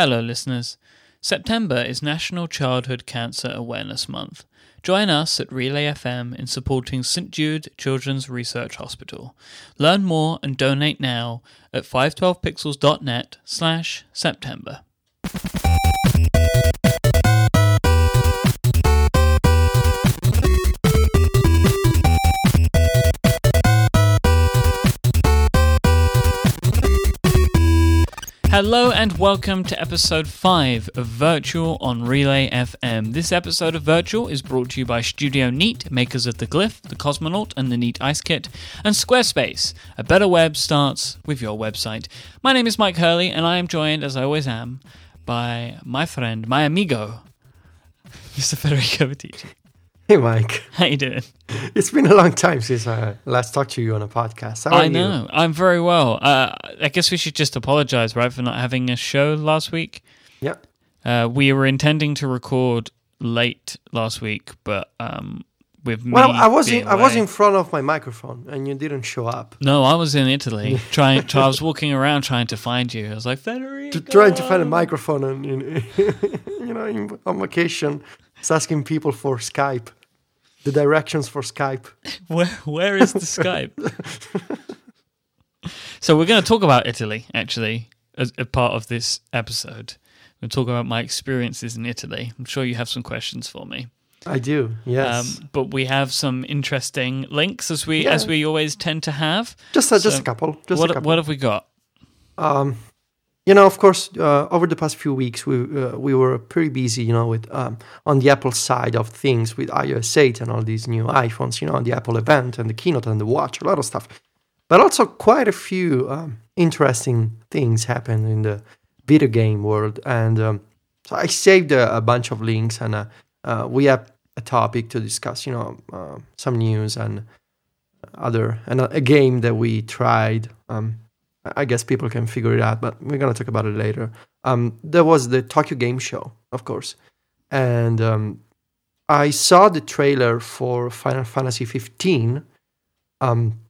Hello, listeners. September is National Childhood Cancer Awareness Month. Join us at Relay FM in supporting St Jude Children's Research Hospital. Learn more and donate now at 512pixels.net Hello and welcome to episode 5 of Virtual on Relay FM. This episode of Virtual is brought to you by Studio Neat, makers of the Glyph, the Cosmonaut, and the Neat Ice Kit, and Squarespace. A better web starts with your website. My name is Mike Hurley, and I am joined, as I always am, by my friend, my amigo, Mr. Federico Viticci. Hey, Mike. How you doing? It's been a long time since I last talked to you on a podcast. How are I you? know. I'm very well. Uh, I guess we should just apologize, right, for not having a show last week. Yeah. Uh, we were intending to record late last week, but um, with me Well, I was in, I was in front of my microphone and you didn't show up. No, I was in Italy trying. I was walking around trying to find you. I was like Federico, trying to find a microphone and you know on vacation, it's asking people for Skype, the directions for Skype. Where where is the Skype? so we're going to talk about Italy actually as a part of this episode. We'll talk about my experiences in Italy. I'm sure you have some questions for me. I do. Yes. Um, but we have some interesting links as we Yeah. as we always tend to have. just a, just a couple. Just what a couple. what have we got? um, you know, of course, uh, over the past few weeks, we uh, we were pretty busy, you know, with um, on the Apple side of things with iOS 8 and all these new iPhones, you know, the Apple event and the keynote and the watch, a lot of stuff. But also quite a few um, interesting things happened in the video game world, and um, so I saved a, a bunch of links, and uh, uh, we have a topic to discuss, you know, uh, some news and other and a, a game that we tried. Um, I guess people can figure it out, but we're gonna talk about it later. Um, there was the Tokyo Game Show, of course, and um, I saw the trailer for Final Fantasy 15. Um,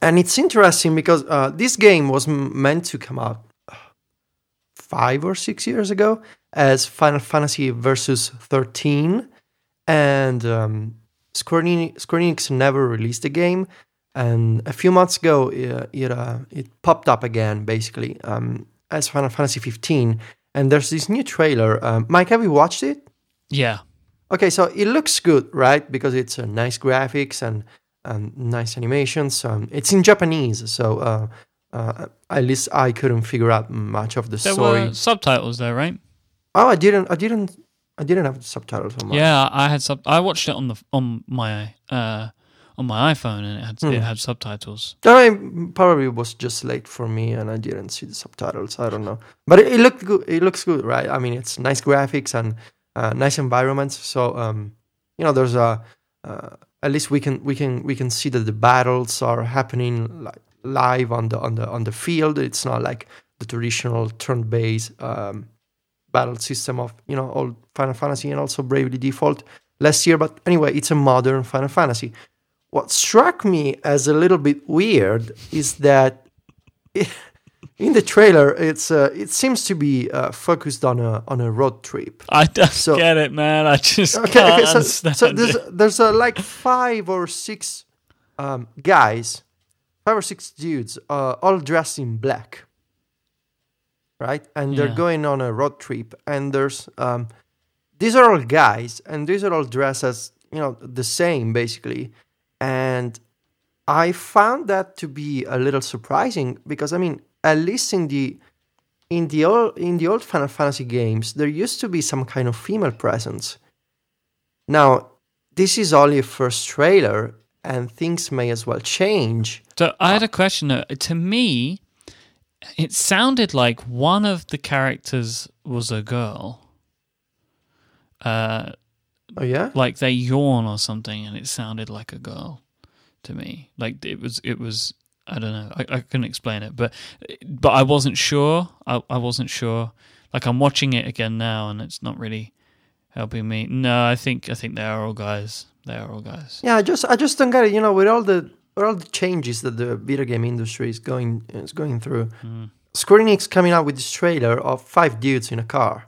and it's interesting because uh, this game was m- meant to come out uh, five or six years ago as Final Fantasy Versus 13, and um, Square, Enix, Square Enix never released the game. And a few months ago, it it, uh, it popped up again, basically, um, as Final Fantasy 15. And there's this new trailer. Um, Mike, have you watched it? Yeah, Okay, so it looks good, right? Because it's uh, nice graphics and um, nice animations. Um, it's in Japanese, so uh, uh, at least I couldn't figure out much of the there story. were subtitles there, right? Oh, I didn't, I didn't, I didn't have subtitles on mine. Yeah, I had sub. I watched it on the on my uh on my iPhone, and it had Hmm. it had subtitles. I probably was just late for me, and I didn't see the subtitles. I don't know, but it, it looked good. It looks good, right? I mean, it's nice graphics and uh, nice environments. So, um, you know, there's a uh, at least we can we can we can see that the battles are happening like live on the on the on the field. It's not like the traditional turn-based um, battle system of you know old Final Fantasy and also Bravely Default last year. But anyway, it's a modern Final Fantasy. What struck me as a little bit weird is that in the trailer, it's uh, it seems to be uh, focused on a on a road trip. I don't So- get it, man. I just Okay, can't okay, so, understand so there's it. there's uh, like five or six um, guys, five or six dudes, uh, all dressed in black, right? And they're Yeah. going on a road trip, and there's um, these are all guys, and these are all dressed as you know the same basically, and I found that to be a little surprising because I mean, at least in the in the old in the old Final Fantasy games, there used to be some kind of female presence. Now, this is only a first trailer, and things may as well change. So I had a question. To me, it sounded like one of the characters was a girl. Uh, Oh yeah, like they yawn or something, and it sounded like a girl to me. Like it was, it was. I don't know. I, I couldn't explain it, but but I wasn't sure. I, I wasn't sure. Like I'm watching it again now, and it's not really helping me. No, I think I think they are all guys. They are all guys. yeah. I just I just don't get it. You know, with all the with all the changes that the video game industry is going is going through, Mm. Square Enix coming out with this trailer of five dudes in a car.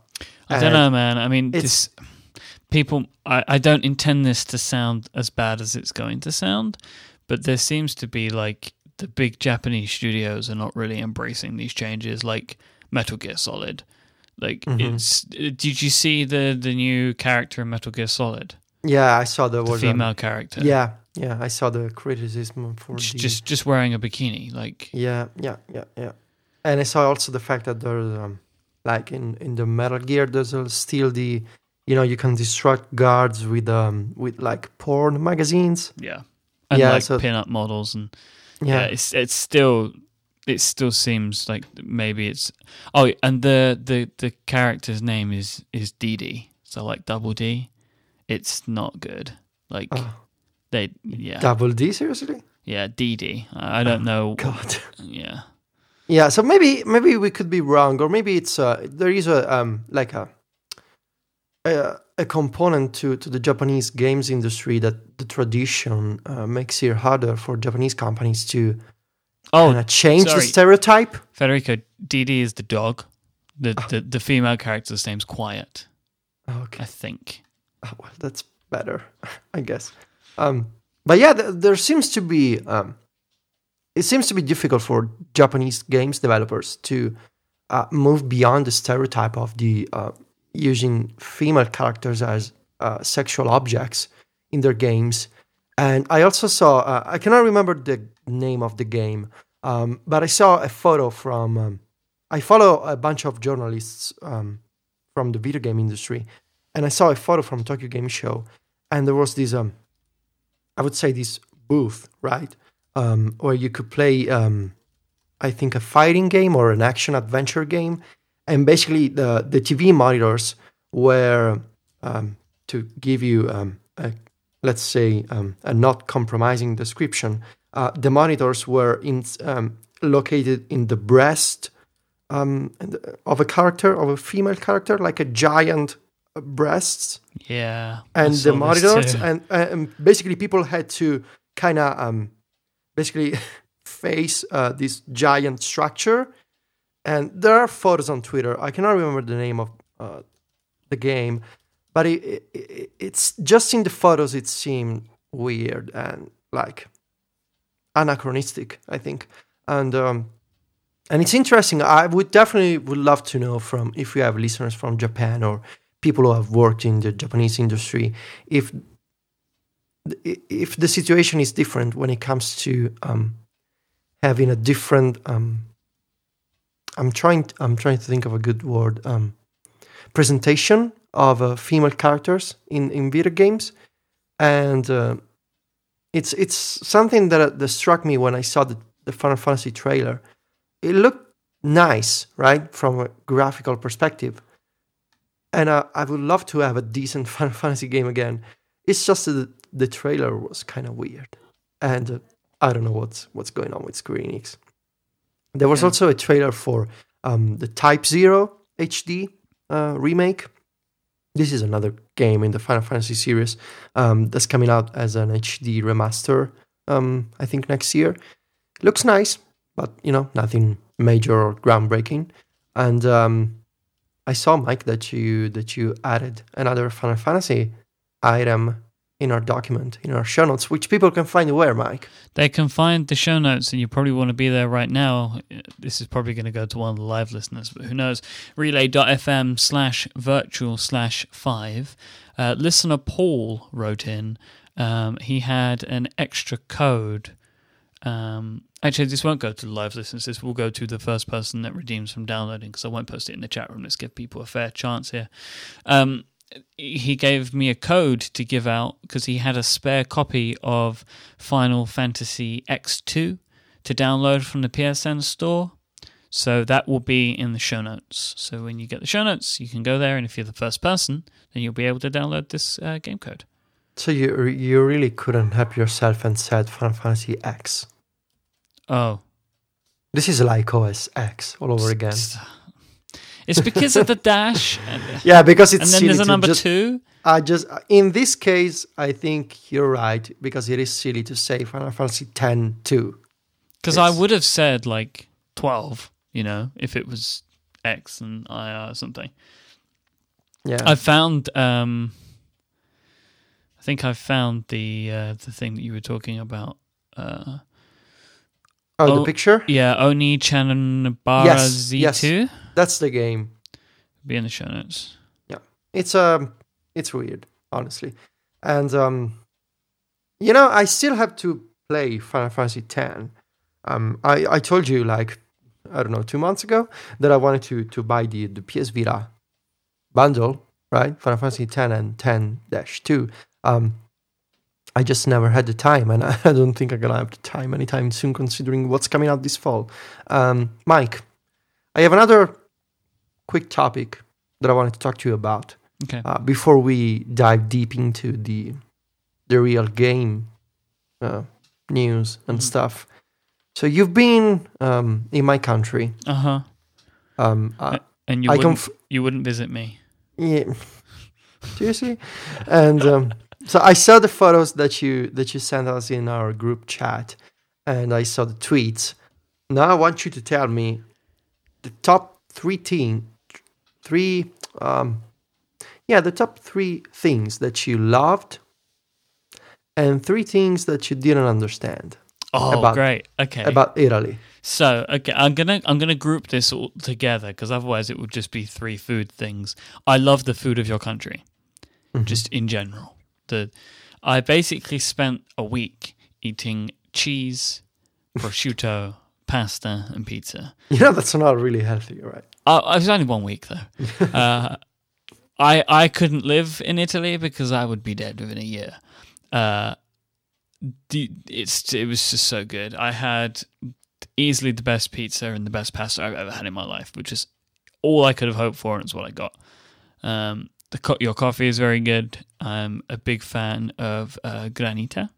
I don't know, man. I mean, it's- this people. I, I don't intend this to sound as bad as it's going to sound, but there seems to be like the big Japanese studios are not really embracing these changes, like Metal Gear Solid. Like, Mhm. it's. Did you see the the new character in Metal Gear Solid, Yeah, I saw the um, female character? yeah, yeah, I saw the criticism for J- the, just just wearing a bikini, like yeah, yeah, yeah, yeah. And I saw also the fact that there's um, like in in the Metal Gear, there's still the you know you can distract guards with um with like porn magazines. yeah, and Yeah, like so- pin-up models and yeah, Yeah, it's it's still it still seems like maybe it's oh and the the the character's name is is Dee so like double D it's not good like Oh. they yeah double D seriously. yeah dd I I don't know God. yeah Yeah, so maybe maybe we could be wrong, or maybe it's uh, there is a um like a a, a component to, to the Japanese games industry that the tradition uh, makes it harder for Japanese companies to oh kinda change sorry. the stereotype. Federico Dee is the dog the, Oh. the the female character's name's Quiet Okay, I think oh, well, that's better, I guess. Um, but yeah, th- there seems to be um, it seems to be difficult for Japanese games developers to uh, move beyond the stereotype of the uh, using female characters as uh, sexual objects in their games. And I also saw uh, I cannot remember the name of the game, um, but I saw a photo from. Um, I follow a bunch of journalists um, from the video game industry, and I saw a photo from Tokyo Game Show, and there was this um, I would say this booth, right, um, where you could play, um, I think, a fighting game or an action adventure game, and basically the the TV monitors were um, to give you um, a, let's say um, a not compromising description. Uh, the monitors were in um, located in the breast um, of a character of a female character, like a giant breasts yeah and the monitors and, and basically people had to kind of um, basically face uh, this giant structure and there are photos on twitter. I cannot remember the name of uh, the game but it, it, it, it's just in the photos it seemed weird and like anachronistic i think. And um, and it's interesting. I would definitely would love to know from if we have listeners from japan or people who have worked in the Japanese industry, if if the situation is different when it comes to um, having a different, um, I'm trying I'm trying to think of a good word, um, presentation of uh, female characters in in video games, and uh, it's it's something that that struck me when I saw the the Final Fantasy trailer. It looked nice, right, from a graphical perspective and uh, I would love to have a decent Final Fantasy game again. It's just that the trailer was kind of weird, and uh, I don't know what's what's going on with Square Enix. There was Yeah. also a trailer for um, the Type Zero HD uh, remake. This is another game in the Final Fantasy series um, that's coming out as an HD remaster. Um, I think next year. Looks nice, but you know nothing major or groundbreaking. And um, I saw Mike that you that you added another Final Fantasy item in our document in our show notes, which people can find where, Mike. They can find the show notes, and you probably want to be there right now. This is probably going to go to one of the live listeners, but who knows? Relay.fm slash virtual slash five. Uh, listener Paul wrote in. Um, he had an extra code. Um, actually, this won't go to the live listeners. This will go to the first person that redeems from downloading because I won't post it in the chat room. Let's give people a fair chance here. Um, he gave me a code to give out because he had a spare copy of Final Fantasy X2 to download from the PSN store. So that will be in the show notes. So when you get the show notes, you can go there, and if you're the first person, then you'll be able to download this uh, game code. So you you really couldn't help yourself and said Final Fantasy X. Oh, This is like OS X all over again. It's because of the dash, and, Yeah, because it's and then there's a number just, two. I just in this case, I think you're right because it is silly to say Final Fantasy X two. Because I would have said like twelve You know, if it was X and I or something. Yeah. I found. Um, I think I found the uh, the thing that you were talking about. Uh, oh, oh, the picture? yeah, Onechanbara Yes, Z2. That's the game. Be in the show notes. Yeah, it's um it's weird, honestly. And um you know, I still have to play Final Fantasy X. Um I, I told you like I don't know, two months ago that I wanted to to buy the the PS Vita bundle, right? Final Fantasy X and 10 dash 2. Um I just never had the time, and I don't think I'm gonna have the time anytime soon, considering what's coming out this fall. Um, Mike, I have another quick topic that I wanted to talk to you about Okay. uh, before we dive deep into the the real game uh, news and Mhm. stuff. So you've been um, in my country. Uh huh. Um, I, And you I wouldn't, conf- you wouldn't visit me. yeah, seriously, and um, so I saw the photos that you that you sent us in our group chat, and I saw the tweets. Now I want you to tell me the top three team, three, um, yeah, the top three things that you loved, and three things that you didn't understand Oh, About- great. Okay. about Italy. So okay, I'm gonna I'm gonna group this all together because otherwise it would just be three food things. I love the food of your country, Mhm. just in general. The I basically spent a week eating cheese, prosciutto, pasta, and pizza. You know that's not really healthy, right? Uh, it was only one week though. uh, I I couldn't live in Italy because I would be dead within a year. Uh, the, it's it was just so good. I had easily the best pizza and the best pasta I've ever had in my life, which is all I could have hoped for, and it's what I got. Um, the co- your coffee is very good. I'm a big fan of uh, granita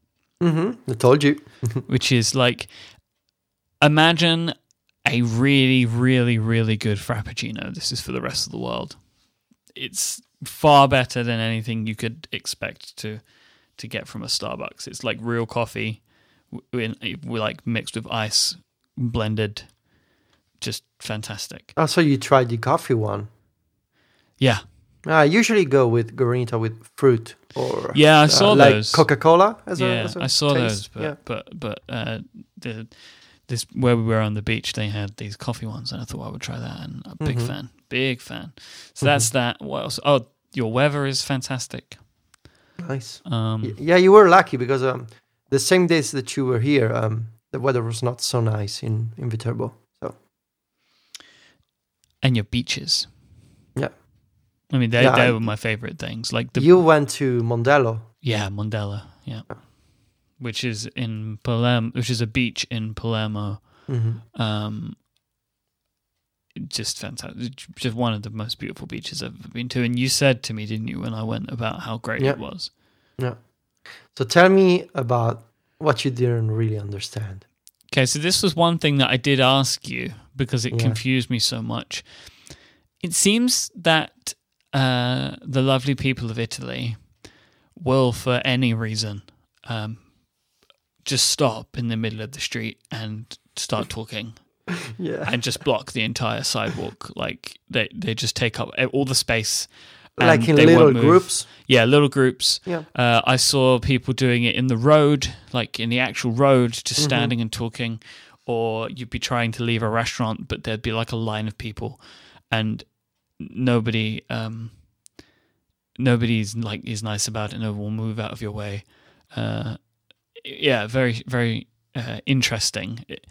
Mm-hmm. I told you. which is like imagine a really really really good frappuccino. This is for the rest of the world. It's far better than anything you could expect to to get from a starbucks. It's like real coffee w- in, we like mixed with ice blended just fantastic. Oh, so you tried the coffee one. yeah. I usually go with Granita with fruit or yeah i uh, saw like those. Coca Cola as a, yeah as a i saw those but yeah. but but uh the this where we were on the beach they had these coffee ones and i thought i would try that and a big Mhm. fan big fan so that's that what else oh your weather is fantastic nice. um yeah, you were lucky because um, the same days that you were here, um, the weather was not so nice in in Viterbo. So and your beaches Yeah. i mean they, Yeah, they were my favorite things like the you went to Mondello. yeah mondella yeah which is in palermo which is a beach in palermo hmm um just fantastic just one of the most beautiful beaches i've ever been to and you said to me didn't you when i went about how great Yeah. it was Yeah. So tell me about what you didn't really understand. okay so this was one thing that i did ask you because it Yeah. confused me so much it seems that uh, the lovely people of italy will for any reason um, just stop in the middle of the street and start talking Yeah. and just block the entire sidewalk. Like they they just take up all the space. like in little groups. Yeah, little groups. Yeah. Uh, I saw people doing it in the road, like in the actual road, just Mhm. standing and talking. Or you'd be trying to leave a restaurant, but there'd be like a line of people, and nobody, um, nobody's like is nice about it. No one will move out of your way. Uh, yeah, very very uh, interesting. It,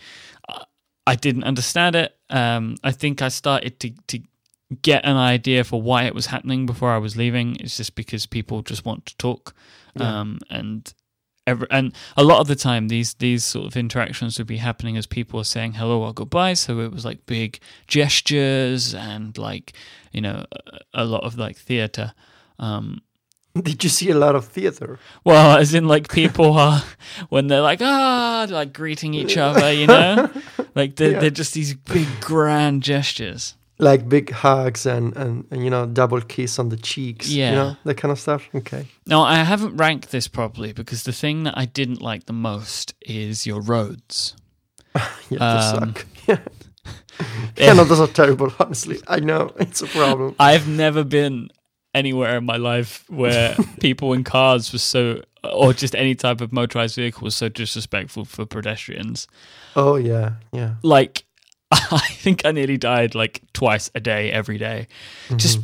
I- didn't understand it. Um, I think I started to to get an idea for why it was happening before I was leaving. It's just because people just want to talk, Yeah. um, and every, and a lot of the time these these sort of interactions would be happening as people were saying hello or goodbye. So it was like big gestures and like you know a, a lot of like theater. Um, Did you see a lot of theater? well, as in like people are when they're like ah, like greeting each other, you know, like they're, Yeah. they're just these big grand gestures. Like big hugs and, and, and you know double kiss on the cheeks. Yeah. You know that kind of stuff. Okay. Now, I haven't ranked this properly because the thing that I didn't like the most is your roads. Yeah, they Um, suck. Yeah. Yeah, no, those are terrible. Honestly, I know it's a problem. I've never been anywhere in my life where people in cars were so, or just any type of motorized vehicle was so disrespectful for pedestrians. Oh yeah, yeah. Like, I think I nearly died like twice a day, every day. Just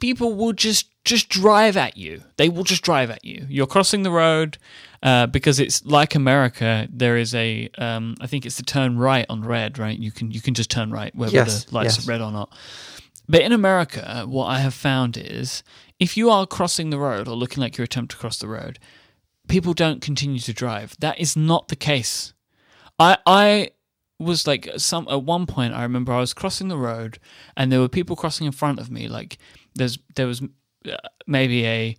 people will just just drive at you. They will just drive at you. You're crossing the road uh, because it's like America. There is a, um, I think it's the turn right on red. Right, you can you can just turn right whether Yes, the lights yes. are red or not. But in America, what I have found is if you are crossing the road or looking like you're attempting to cross the road, people don't continue to drive. That is not the case. I I was like some at one point I remember I was crossing the road and there were people crossing in front of me. Like there's there was uh, maybe a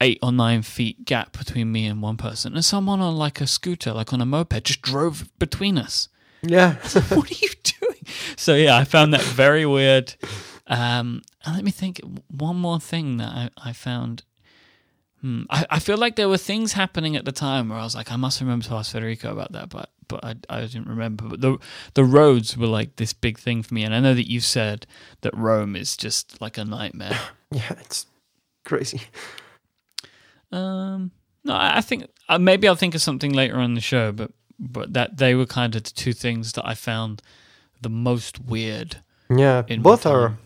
eight or nine feet gap between me and one person, and someone on like a scooter, like on a moped, just drove between us Yeah, what are you doing? So yeah, I found that very weird. Um, let me think. One more thing that I, I found. Hmm, I, I feel like there were things happening at the time where I was like, I must remember to ask Federico about that, but but I, I didn't remember. But the the roads were like this big thing for me, and I know that you said that Rome is just like a nightmare. yeah. It's crazy. Um, no, I I think uh, maybe I'll think of something later on the show, but but that they were kind of the two things that I found the most weird. Yeah, In both are.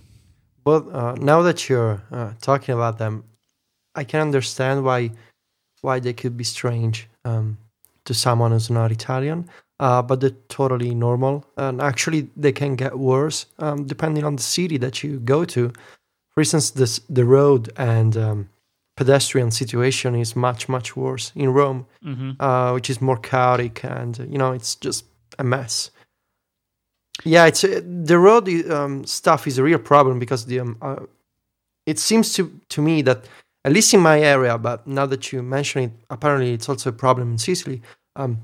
Both. Uh, now that you're uh, talking about them, I can understand why why they could be strange um, to someone who's not Italian. Uh, but they're totally normal, and actually they can get worse um, depending on the city that you go to. For instance, this the road and um, pedestrian situation is much much worse in Rome, hmm uh, which is more chaotic and you know it's just a mess. Yeah, it's uh, the road um, stuff is a real problem because the um, uh, it seems to to me that at least in my area, but now that you mention it, apparently it's also a problem in Sicily. Um,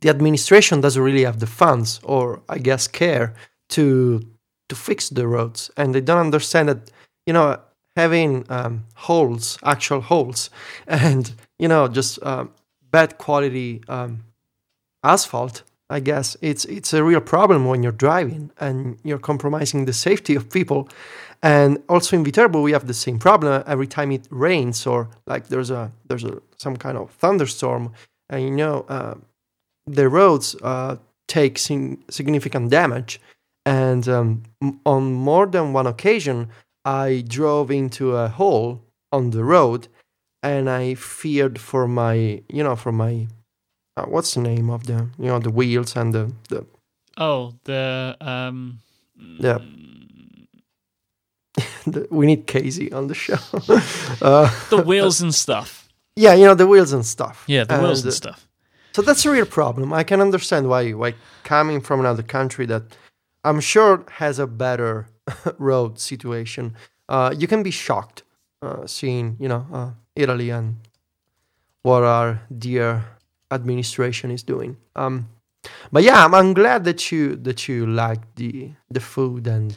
the administration doesn't really have the funds or I guess care to to fix the roads, and they don't understand that you know having um, holes, actual holes, and you know just um, bad quality um, asphalt. I guess it's it's a real problem when you're driving and you're compromising the safety of people. And also in Viterbo, we have the same problem every time it rains or like there's a there's a some kind of thunderstorm, and you know uh, the roads uh, take sin- significant damage. And um, on more than one occasion, I drove into a hole on the road, and I feared for my you know for my uh, what's the name of the you know the wheels and the the Oh, the um, Yeah. the, we need Casey on the show. uh, the wheels and stuff. yeah, you know the wheels and stuff. Yeah, the wheels And, and uh, stuff. So that's a real problem. I can understand why why coming from another country that I'm sure has a better road situation. Uh, you can be shocked uh, seeing you know uh, Italy and what our dear administration is doing. Um, but yeah, I'm, I'm glad that you that you like the the food and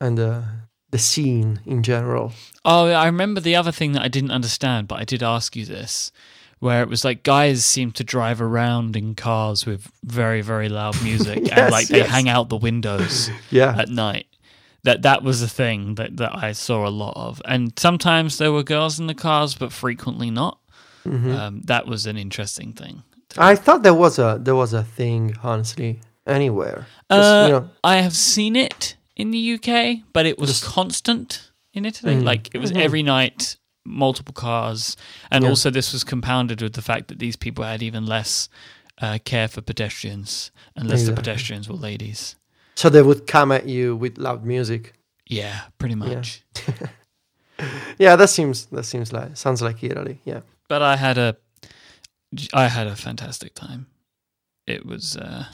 and the the scene in general. Oh, I remember the other thing that I didn't understand, but I did ask you this, where it was like guys seem to drive around in cars with very, very loud music, and Yes, like they hang out the windows Yeah, at night. That that was a thing that that I saw a lot of, and sometimes there were girls in the cars, but frequently not. Mhm. Um, that was an interesting thing. I thought there was a there was a thing honestly anywhere. Just, Uh, you know, I have seen it in the UK, but it was Just- constant in Italy. Mm. Like it was Mhm. every night, multiple cars, and Yeah. also this was compounded with the fact that these people had even less uh, care for pedestrians, unless the pedestrians were ladies. so they would come at you with loud music. Yeah, pretty much. Yeah, that seems that seems like sounds like Italy. Yeah. But I had a, I had a fantastic time. It was, uh,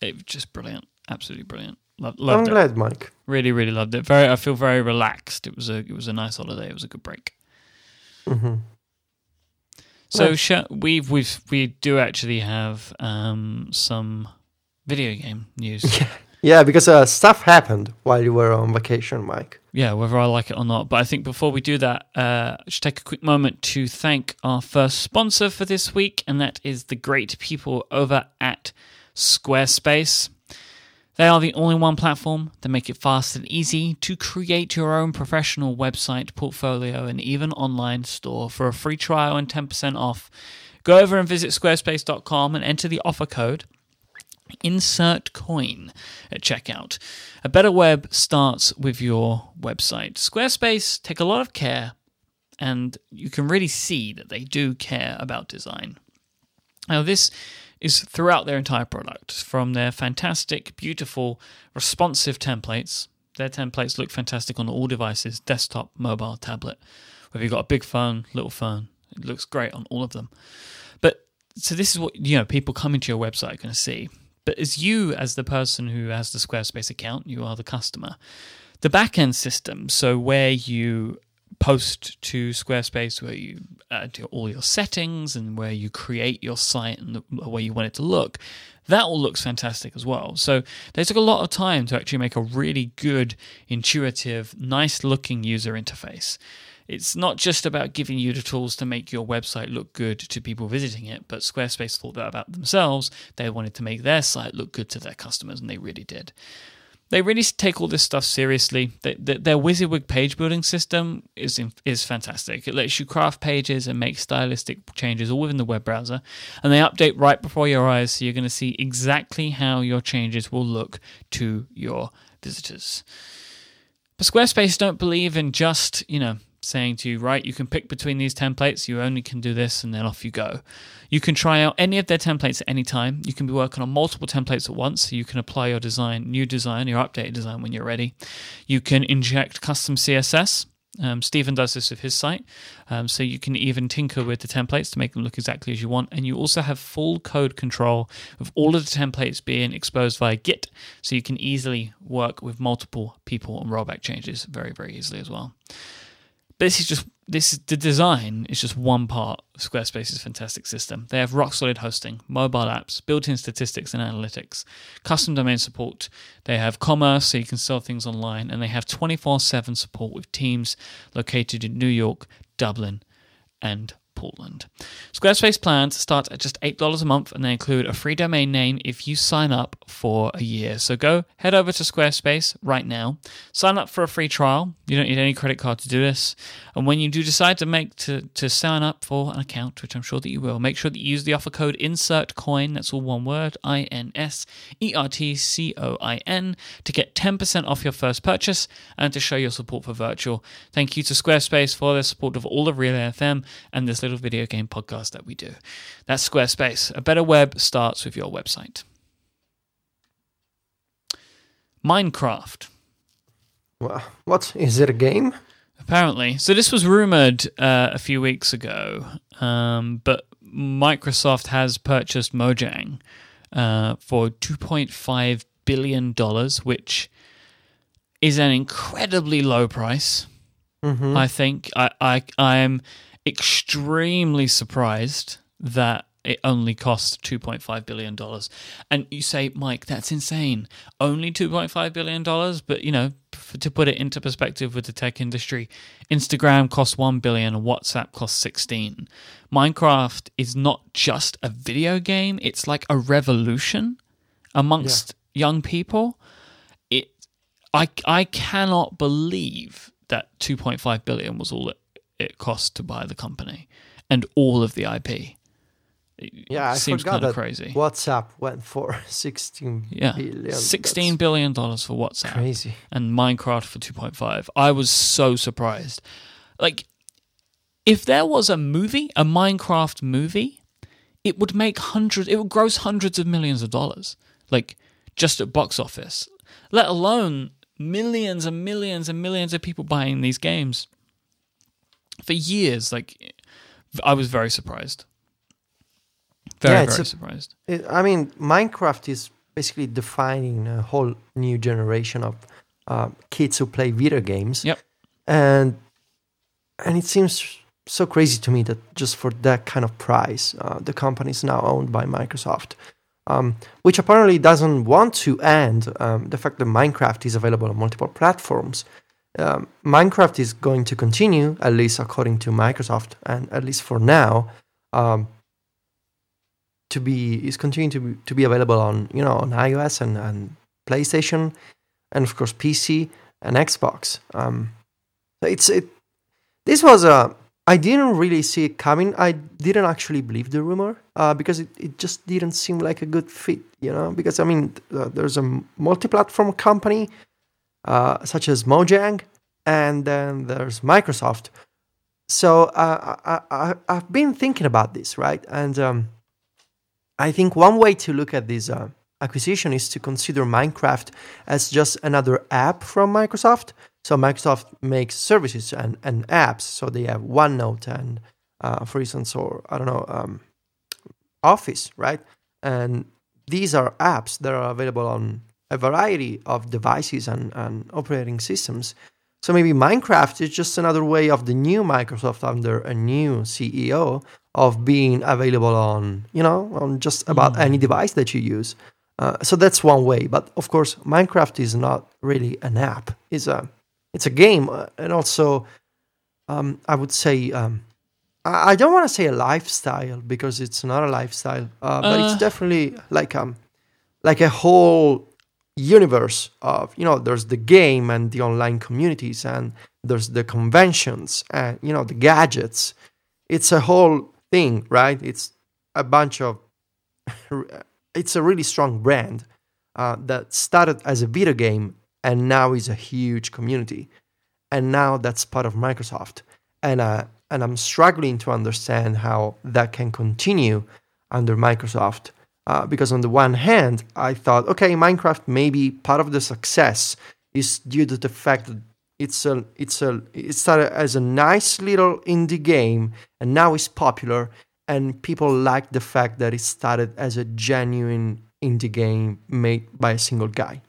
it was just brilliant, absolutely brilliant. Lo- I'm loved it. glad, Mike. Really, really loved it. Very, I feel very relaxed. It was a, it was a nice holiday. It was a good break. hmm So Nice. sh- we've we've we do actually have um, some video game news. Yeah, because uh, stuff happened while you were on vacation, Mike. yeah, whether I like it or not. But I think before we do that, uh, I should take a quick moment to thank our first sponsor for this week, and that is the great people over at Squarespace. They are the only one platform that make it fast and easy to create your own professional website, portfolio, and even online store for a free trial and 10% off. Go over and visit squarespace.com and enter the offer code insert coin at checkout. A better web starts with your website. Squarespace take a lot of care and you can really see that they do care about design. Now this is throughout their entire product, from their fantastic, beautiful, responsive templates. Their templates look fantastic on all devices desktop, mobile, tablet. Whether you've got a big phone, little phone, it looks great on all of them. But so this is what you know people coming to your website are going to see. But as you, as the person who has the Squarespace account, you are the customer. The backend system, so where you post to Squarespace where you uh, do all your settings and where you create your site and the way you want it to look. That all looks fantastic as well. So they took a lot of time to actually make a really good, intuitive, nice looking user interface. It's not just about giving you the tools to make your website look good to people visiting it, but Squarespace thought that about themselves. They wanted to make their site look good to their customers, and they really did they really take all this stuff seriously. They, they, their WYSIWYG page building system is is fantastic. It lets you craft pages and make stylistic changes all within the web browser, and they update right before your eyes, so you're going to see exactly how your changes will look to your visitors. But Squarespace don't believe in just you know saying to you, right, you can pick between these templates, you only can do this, and then off you go. You can try out any of their templates at any time. You can be working on multiple templates at once, so you can apply your design, new design, your updated design when you're ready. You can inject custom CSS. Um, Stephen does this with his site, um, so you can even tinker with the templates to make them look exactly as you want. And you also have full code control of all of the templates being exposed via Git, so you can easily work with multiple people and rollback changes very, very easily as well this is just this the design is just one part of Squarespace's fantastic system. They have rock solid hosting, mobile apps, built-in statistics and analytics, custom domain support. They have commerce, so you can sell things online, and they have 24/7 support with teams located in New York, Dublin, and Portland. Squarespace plans start at just $8 a month and they include a free domain name if you sign up for a year. So go head over to Squarespace right now, sign up for a free trial. You don't need any credit card to do this. And when you do decide to make to, to sign up for an account, which I'm sure that you will, make sure that you use the offer code insert coin, that's all one word, I N S E R T C O I N, to get 10% off your first purchase and to show your support for virtual. Thank you to Squarespace for their support of all of Relay FM and this little video game podcast that we do. That's Squarespace. A better web starts with your website. Minecraft. What is it a game? Apparently, so this was rumored uh, a few weeks ago, um, but Microsoft has purchased Mojang uh, for two point five billion dollars, which is an incredibly low price. Mm-hmm. I think I I I am extremely surprised that it only costs $2.5 billion. And you say, Mike, that's insane. Only $2.5 billion? But, you know, to put it into perspective with the tech industry, Instagram costs $1 billion and WhatsApp costs 16. Minecraft is not just a video game, it's like a revolution amongst yeah. young people. It I I cannot believe that 2.5 billion was all it it cost to buy the company and all of the IP. yeah, I seems forgot that crazy. WhatsApp went for sixteen yeah, billion. Sixteen billion dollars for WhatsApp. Crazy. And Minecraft for two point five. I was so surprised. Like, if there was a movie, a Minecraft movie, it would make hundreds. It would gross hundreds of millions of dollars. Like just at box office. Let alone millions and millions and millions of people buying these games for years. Like, I was very surprised. Very, yeah, very a, surprised. It, I mean, Minecraft is basically defining a whole new generation of uh, kids who play video games. Yep. And and it seems so crazy to me that just for that kind of price, uh, the company is now owned by Microsoft, um, which apparently doesn't want to end um, the fact that Minecraft is available on multiple platforms um, Minecraft is going to continue, at least according to Microsoft, and at least for now, um, to be is continuing to be, to be available on you know on iOS and, and PlayStation, and of course PC and Xbox. Um, it's it. This was a. I didn't really see it coming. I didn't actually believe the rumor uh, because it, it just didn't seem like a good fit, you know. Because I mean, uh, there's a multi-platform company uh, such as Mojang, and then there's Microsoft. So uh, I, I've been thinking about this, right? And um, I think one way to look at this uh, acquisition is to consider Minecraft as just another app from Microsoft. So Microsoft makes services and, and apps. So they have OneNote and, uh, for instance, or I don't know, um, Office, right? And these are apps that are available on a variety of devices and, and operating systems. So maybe Minecraft is just another way of the new Microsoft under a new CEO of being available on, you know, on just about mm. any device that you use. Uh, so that's one way. But of course, Minecraft is not really an app. It's a it's a game, uh, and also um, I would say um, I, I, don't want to say a lifestyle because it's not a lifestyle, uh, but it's uh. definitely like um like a whole universe of you know there's the game and the online communities and there's the conventions and you know the gadgets. It's a whole thing right? It's a bunch of it's a really strong brand uh, that started as a video game and now is a huge community. And now that's part of microsoft. And uh, and i'm struggling to understand how that can continue under microsoft uh, because on the one hand, I thought, okay, Minecraft maybe part of the success is due to the fact that it's a it's a it started as a nice little indie game and now it's popular and people like the fact that it started as a genuine indie game made by a single guy.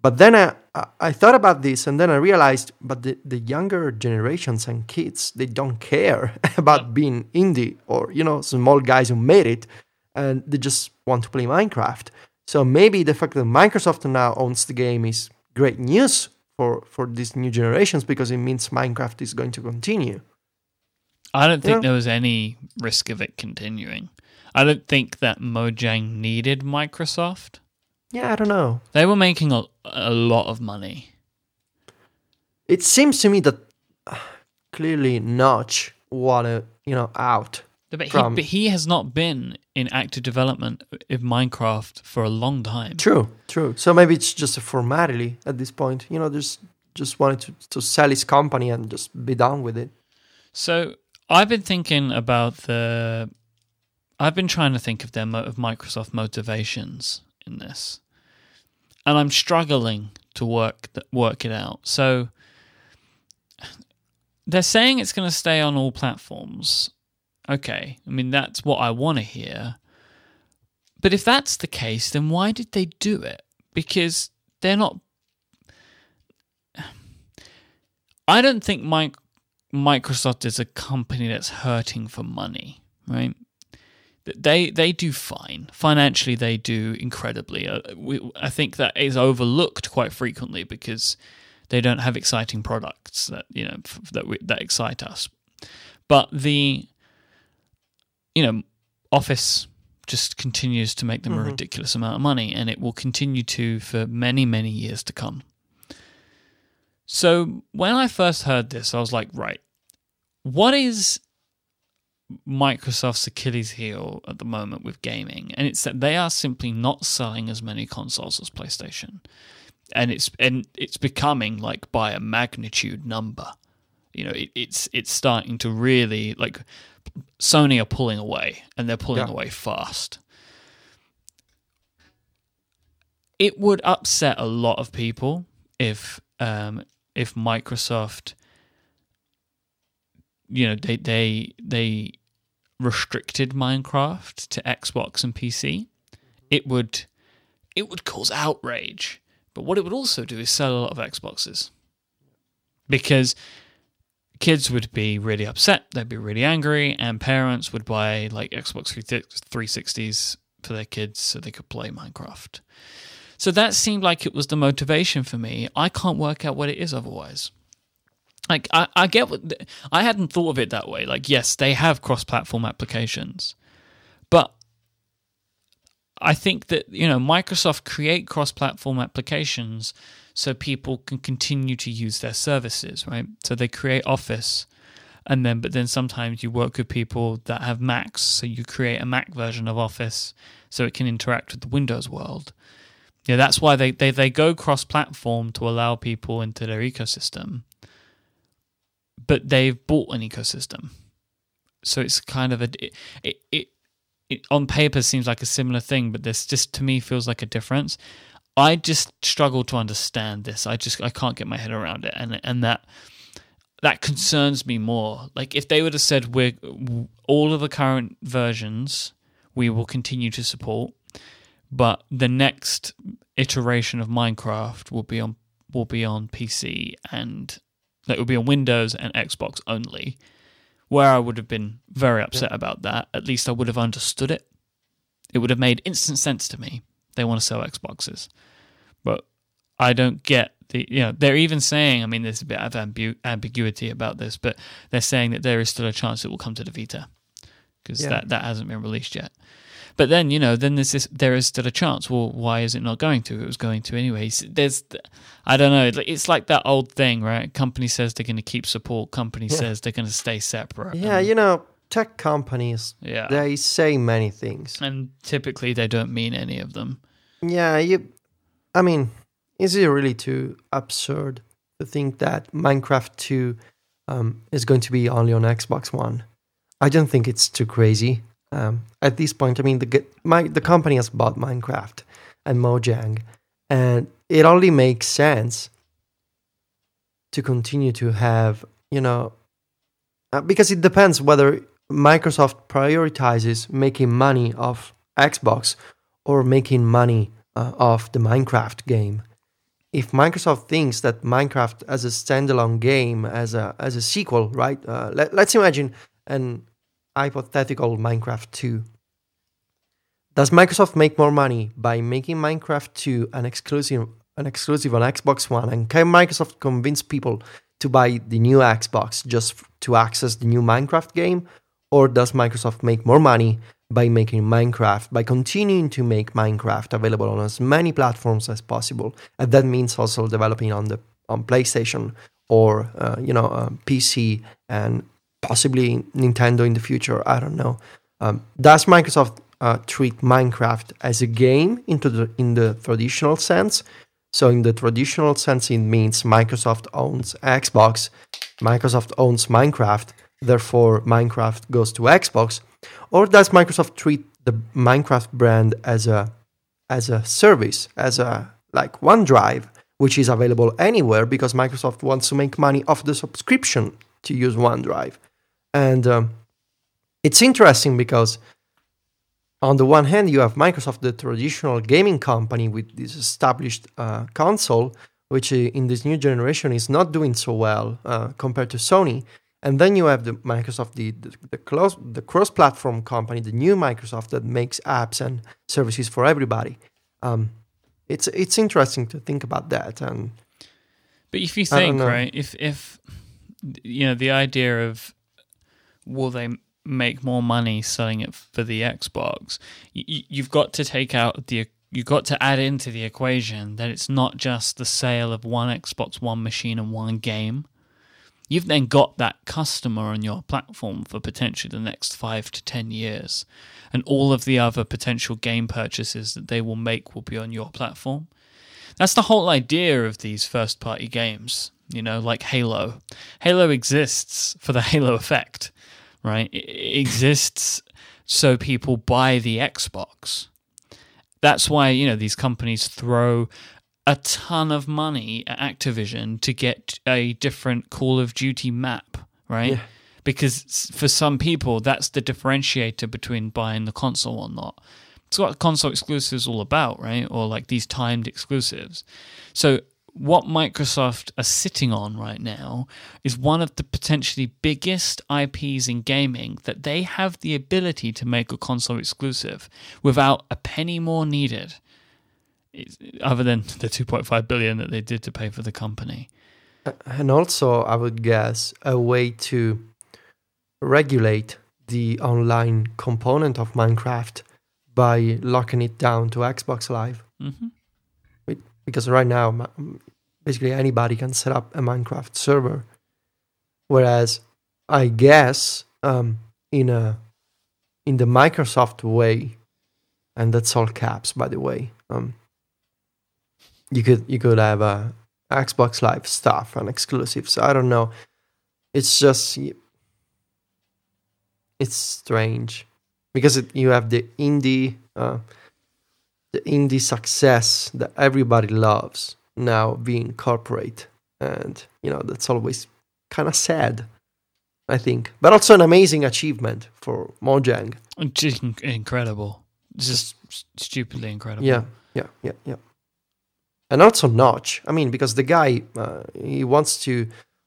But then I, I thought about this and then I realized, but the, the younger generations and kids, they don't care about being indie or, you know, small guys who made it and they just want to play Minecraft. So maybe the fact that Microsoft now owns the game is great news for for these new generations because it means Minecraft is going to continue. I don't think there was any risk of it continuing. I don't think that Mojang needed Microsoft. Yeah, I don't know. They were making a, a lot of money. It seems to me that uh, clearly Notch wanted, you know, out but, from... he, but he has not been in active development of Minecraft for a long time. True, true. So maybe it's just a formality at this point. You know, just just wanted to, to sell his company and just be done with it. So I've been thinking about the. I've been trying to think of their of Microsoft motivations in this, and I'm struggling to work work it out. So they're saying it's going to stay on all platforms Okay, I mean, that's what I want to hear. But if that's the case, then why did they do it? Because they're not. I don't think Microsoft is a company that's hurting for money, right? They they do fine financially. They do incredibly. Uh, I think that is overlooked quite frequently because they don't have exciting products that you know that that excite us. But the you know, Office just continues to make them mm-hmm. a ridiculous amount of money, and it will continue to for many, many years to come. So when I first heard this, I was like, right, what is Microsoft's Achilles heel at the moment with gaming? And it's that they are simply not selling as many consoles as PlayStation. And it's and it's becoming like by a magnitude number. You know, it, it's it's starting to really like Sony are pulling away, and they're pulling yeah. away fast. It would upset a lot of people if um, if Microsoft, you know, they they they restricted Minecraft to Xbox and PC. It would it would cause outrage. But what it would also do is sell a lot of Xboxes. Because kids would be really upset, they'd be really angry, and parents would buy like Xbox 360s for their kids so they could play Minecraft. So that seemed like it was the motivation for me. I can't work out what it is otherwise. Like I, I get what I hadn't thought of it that way. Like yes, they have cross-platform applications, but I think that you know Microsoft create cross-platform applications so people can continue to use their services, right? So they create Office, and then but then sometimes you work with people that have Macs, so you create a Mac version of Office so it can interact with the Windows world. Yeah, that's why they, they, they go cross platform to allow people into their ecosystem. But they've bought an ecosystem. So it's kind of a it, it, it, it on paper seems like a similar thing, but this just to me feels like a difference. I just struggle to understand this. I just I can't get my head around it, and and that that concerns me more. Like if they would have said we're all of the current versions we will continue to support, but the next iteration of Minecraft will be on will be on PC and that will be on Windows and Xbox only. Where I would have been very upset yeah. about that, at least I would have understood it. It would have made instant sense to me. They want to sell Xboxes, but I don't get the you know they're even saying. I mean, there's a bit of ambu- ambiguity about this, but they're saying that there is still a chance it will come to the Vita because yeah. that that hasn't been released yet. But then you know, then there's this, there is still a chance. Well, why is it not going to? It was going to anyway. There's, I don't know. It's like that old thing, right? Company says they're going to keep support. Company yeah. says they're going to stay separate. Yeah, and, you know, tech companies. Yeah, they say many things, and typically they don't mean any of them. Yeah, you. I mean, is it really too absurd to think that Minecraft Two um, is going to be only on Xbox One? I don't think it's too crazy. Um, at this point, I mean, the my, the company has bought Minecraft and Mojang, and it only makes sense to continue to have, you know, uh, because it depends whether Microsoft prioritizes making money off Xbox or making money uh, off the Minecraft game. If Microsoft thinks that Minecraft as a standalone game, as a as a sequel, right? Uh, let, let's imagine an hypothetical Minecraft 2. Does Microsoft make more money by making Minecraft 2 an exclusive an exclusive on Xbox One and can Microsoft convince people to buy the new Xbox just to access the new Minecraft game or does Microsoft make more money by making Minecraft by continuing to make Minecraft available on as many platforms as possible and that means also developing on the on PlayStation or uh, you know uh, PC and possibly Nintendo in the future. I don't know. Um, does Microsoft uh, treat Minecraft as a game into the in the traditional sense? So in the traditional sense, it means Microsoft owns Xbox, Microsoft owns Minecraft, therefore Minecraft goes to Xbox, or does Microsoft treat the Minecraft brand as a as a service, as a like OneDrive, which is available anywhere because Microsoft wants to make money off the subscription to use OneDrive. And um, it's interesting because, on the one hand, you have Microsoft, the traditional gaming company with this established uh, console, which uh, in this new generation is not doing so well uh, compared to Sony. And then you have the Microsoft, the the, the, close, the cross-platform company, the new Microsoft that makes apps and services for everybody. Um, it's it's interesting to think about that. And but if you think right, if if you know the idea of will they make more money selling it for the Xbox? You, you've got to take out the you've got to add into the equation that it's not just the sale of one Xbox One machine and one game. You've then got that customer on your platform for potentially the next five to ten years, and all of the other potential game purchases that they will make will be on your platform. That's the whole idea of these first party games, you know, like Halo. Halo exists for the Halo effect right? It exists so people buy the Xbox. That's why, you know, these companies throw a ton of money at Activision to get a different Call of Duty map, right? Yeah. Because for some people, that's the differentiator between buying the console or not. It's what console exclusives all about, right? Or like these timed exclusives. So what Microsoft are sitting on right now is one of the potentially biggest IPs in gaming that they have the ability to make a console exclusive without a penny more needed, other than the 2.5 billion that they did to pay for the company. And also, I would guess a way to regulate the online component of Minecraft by locking it down to Xbox Live. hmm Because right now, basically anybody can set up a Minecraft server. Whereas, I guess um, in a in the Microsoft way, and that's all caps, by the way. Um, you could you could have a Xbox Live stuff and exclusives. I don't know. It's just it's strange because it, you have the indie uh, the indie success that everybody loves now being corporate, and you know that's always kind of sad. I think, but also an amazing achievement for Mojang. Just incredible. Just stupidly incredible. Yeah, yeah, yeah, yeah. And also Notch. I mean, because the guy uh, he wants to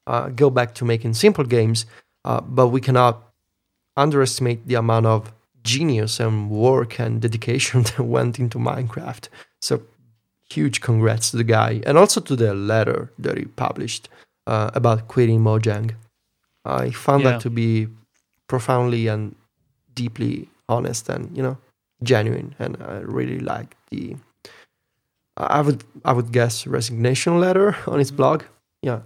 uh, go back to making simple games, uh, but we cannot underestimate the amount of genius and work and dedication that went into Minecraft. So huge congrats to the guy, and also to the letter that he published uh, about quitting Mojang. I found Yeah. that to be profoundly and deeply honest and you know genuine, and I really like the. I would I would guess resignation letter on his mm-hmm. blog. Yeah,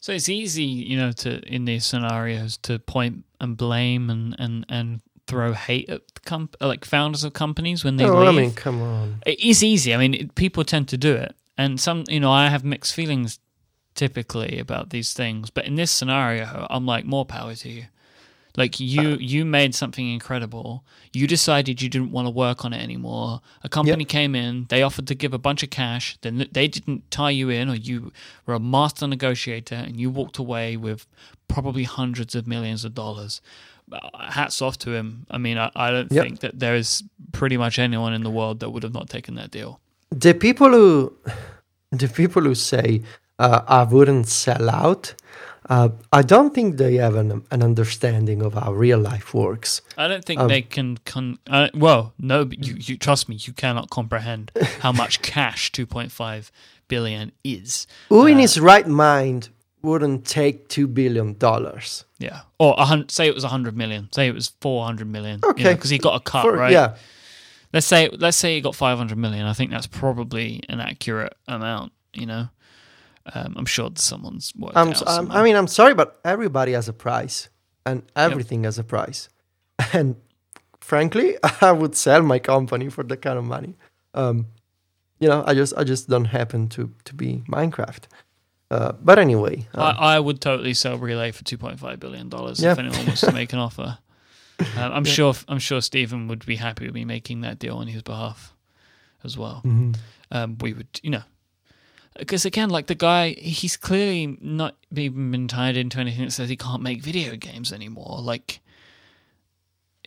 So it's easy, you know, to in these scenarios to point and blame and and and throw hate at the comp- like founders of companies when they no, leave. I mean, come on. it is easy. I mean, it, people tend to do it, and some, you know, I have mixed feelings typically about these things. But in this scenario, I'm like, more power to you. Like you, you made something incredible. You decided you didn't want to work on it anymore. A company came in, they offered to give a bunch of cash. Then they didn't tie you in, or you were a master negotiator, and you walked away with probably hundreds of millions of dollars. Uh, Hats off to him. I mean, I, I don't Yep. think that there is pretty much anyone in the world that would have not taken that deal. The people who, the people who say uh, I wouldn't sell out, uh, I don't think they have an, an understanding of how real life works. I don't think Um, they can. Con- uh, well, no, but you, you trust me. You cannot comprehend how much cash 2.5 billion is. Who in Uh, his right mind wouldn't take two billion dollars? Yeah, or say it was 100 million. Say it was 400 million. Okay. because he got a cut, For- right? Yeah, Let's say let's say he got 500 million. I think that's probably an accurate amount. You know, um, I'm sure someone's worked I'm, out. I'm. I mean, I'm sorry, but everybody has a price, and everything has a price. And frankly, I would sell my company for that kind of money. Um, you know, I just I just don't happen to to be Minecraft. Uh, but anyway, uh, I, I would totally sell Relay for 2.5 billion dollars Yeah. if anyone wants to make an offer. Um, I'm sure. I'm sure Stephen would be happy with me making that deal on his behalf as well. mhm. Um, we would, you know, because again, like the guy, he's clearly not even been tied into anything that says he can't make video games anymore. Like,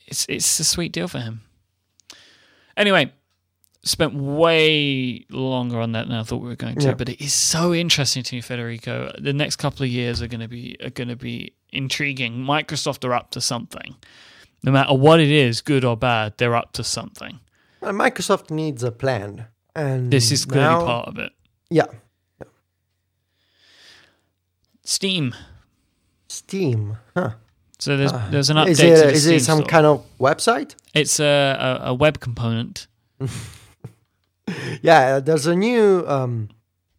it's it's a sweet deal for him. Anyway, spent way longer on that than I thought we were going to, Yeah. but it is so interesting to me, Federico. The next couple of years are going to be are going to be intriguing. Microsoft are up to something. No matter what it is, good or bad, they're up to something. Microsoft needs a plan, and This is clearly now- part of it. Yeah, Steam. Steam. Huh. So there's Ah. there's an update. Is it the is Steam it some store. kind of website? It's a, a a web component. Yeah, there's a new um,